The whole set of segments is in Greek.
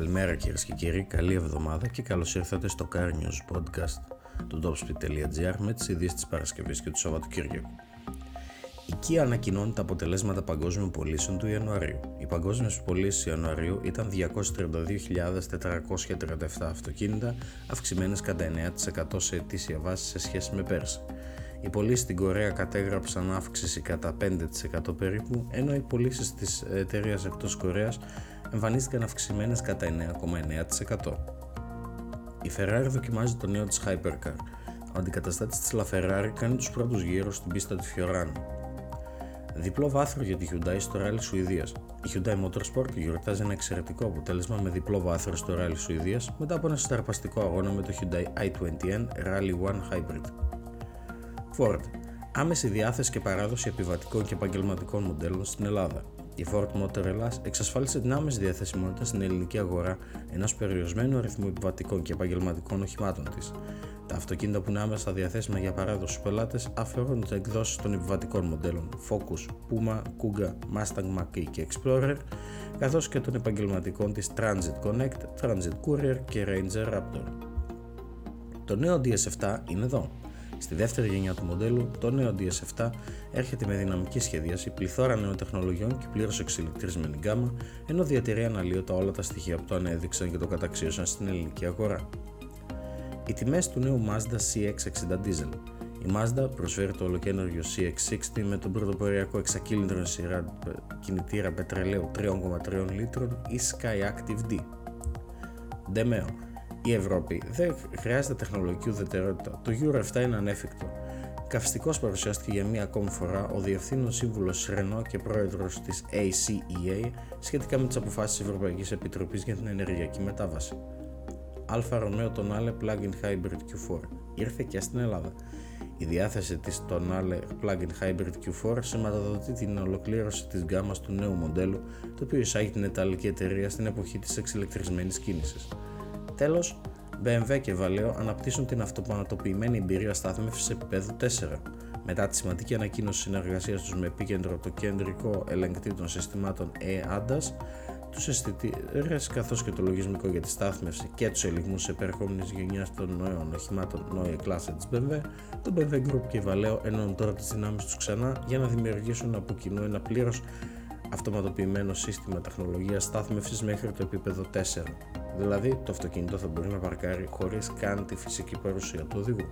Καλημέρα κυρίες και κύριοι, καλή εβδομάδα και καλώς ήρθατε στο Car News Podcast του topspeed.gr με τις ειδήσεις της Παρασκευής και του Σαββατοκύριακου. Η Kia ανακοινώνει τα αποτελέσματα παγκόσμιων πωλήσεων του Ιανουαρίου. Οι παγκόσμιες πωλήσεις Ιανουαρίου ήταν 232.437 αυτοκίνητα, αυξημένες κατά 9% σε ετήσια βάση σε σχέση με πέρσι. Οι πωλήσεις στην Κορέα κατέγραψαν αύξηση κατά 5% περίπου, ενώ οι πωλήσεις της εταιρείας εκτός Κορέας εμφανίστηκαν αυξημένες κατά 9,9%. Η Ferrari δοκιμάζει το νέο της Hypercar. Ο αντικαταστάτης της La Ferrari κάνει τους πρώτους γύρους στην πίστα του Fiorano. Διπλό βάθρο για τη Hyundai στο Rally Σουηδίας. Η Hyundai Motorsport γιορτάζει ένα εξαιρετικό αποτέλεσμα με διπλό βάθρο στο Rally Σουηδίας μετά από ένα συναρπαστικό αγώνα με το Hyundai i20N Rally One Hybrid. Ford. Άμεση διάθεση και παράδοση επιβατικών και επαγγελματικών μοντέλων στην Ελλάδα. Η Ford Motor Ελλάς εξασφάλισε την άμεση διαθεσιμότητας στην ελληνική αγορά ενός περιορισμένου αριθμού επιβατικών και επαγγελματικών οχημάτων της. Τα αυτοκίνητα που είναι άμεσα διαθέσιμα για παράδοση στους πελάτες αφορούν τις εκδόσεις των επιβατικών μοντέλων Focus, Puma, Kuga, Mustang Mach-E και Explorer, καθώς και των επαγγελματικών της Transit Connect, Transit Courier και Ranger Raptor. Το νέο DS7 είναι εδώ. Στη δεύτερη γενιά του μοντέλου, το νέο DS7 έρχεται με δυναμική σχεδίαση, πληθώρα νέων τεχνολογιών και πλήρως εξελικτρισμένη γκάμα, ενώ διατηρεί αναλύωτα όλα τα στοιχεία που το ανέδειξαν και το καταξίωσαν στην ελληνική αγορά. Οι τιμές του νέου Mazda CX60 Diesel. Η Mazda προσφέρει το ολοκένουργιο CX60 με τον πρωτοποριακό εξακύλινδρο σειρά κινητήρα πετρελαίου 3,3 λίτρων ή Sky Active D. Demeo η Ευρώπη δεν χρειάζεται τεχνολογική ουδετερότητα. Το Euro 7 είναι ανέφικτο. Καυστικός παρουσιάστηκε για μία ακόμη φορά ο Διευθύνων Σύμβουλος Renault και Πρόεδρος της ACEA σχετικά με τις αποφάσεις της Ευρωπαϊκής Επιτροπής για την ενεργειακή μετάβαση. Alfa Romeo Tonale Plug-in Hybrid Q4 ήρθε και στην Ελλάδα. Η διάθεση της Tonale Plug-in Hybrid Q4 σηματοδοτεί την ολοκλήρωση της γκάμας του νέου μοντέλου, το οποίο εισάγει την Ιταλική εταιρεία στην εποχή της εξελεκτρισμένης κίνησης. Τέλος, BMW και Valeo αναπτύσσουν την αυτοπανατοποιημένη εμπειρία στάθμευση επίπεδου 4. Μετά τη σημαντική ανακοίνωση συνεργασίας τους με επίκεντρο το κεντρικό ελεγκτή των συστημάτων EADAS, τους αισθητήρες καθώς και το λογισμικό για τη στάθμευση και τους ελιγμούς επερχόμενης γενιάς των νέων οχημάτων Neue Klasse της BMW, το BMW Group και η Valeo ενώνουν τώρα τις δυνάμεις τους ξανά για να δημιουργήσουν από κοινού ένα πλήρως αυτοματοποιημένο σύστημα τεχνολογίας στάθμευσης μέχρι το επίπεδο 4. Δηλαδή, το αυτοκίνητο θα μπορεί να παρκάρει χωρίς καν τη φυσική παρουσία του οδηγού.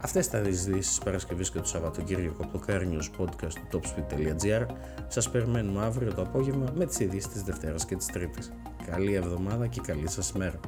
Αυτές ήταν οι ειδήσει της Παρασκευής και του Σαββατοκύριακου από το Car News Podcast του topspeed.gr. Σας περιμένουμε αύριο το απόγευμα με τις ειδήσεις της Δευτέρας και της Τρίτης. Καλή εβδομάδα και καλή σας μέρα.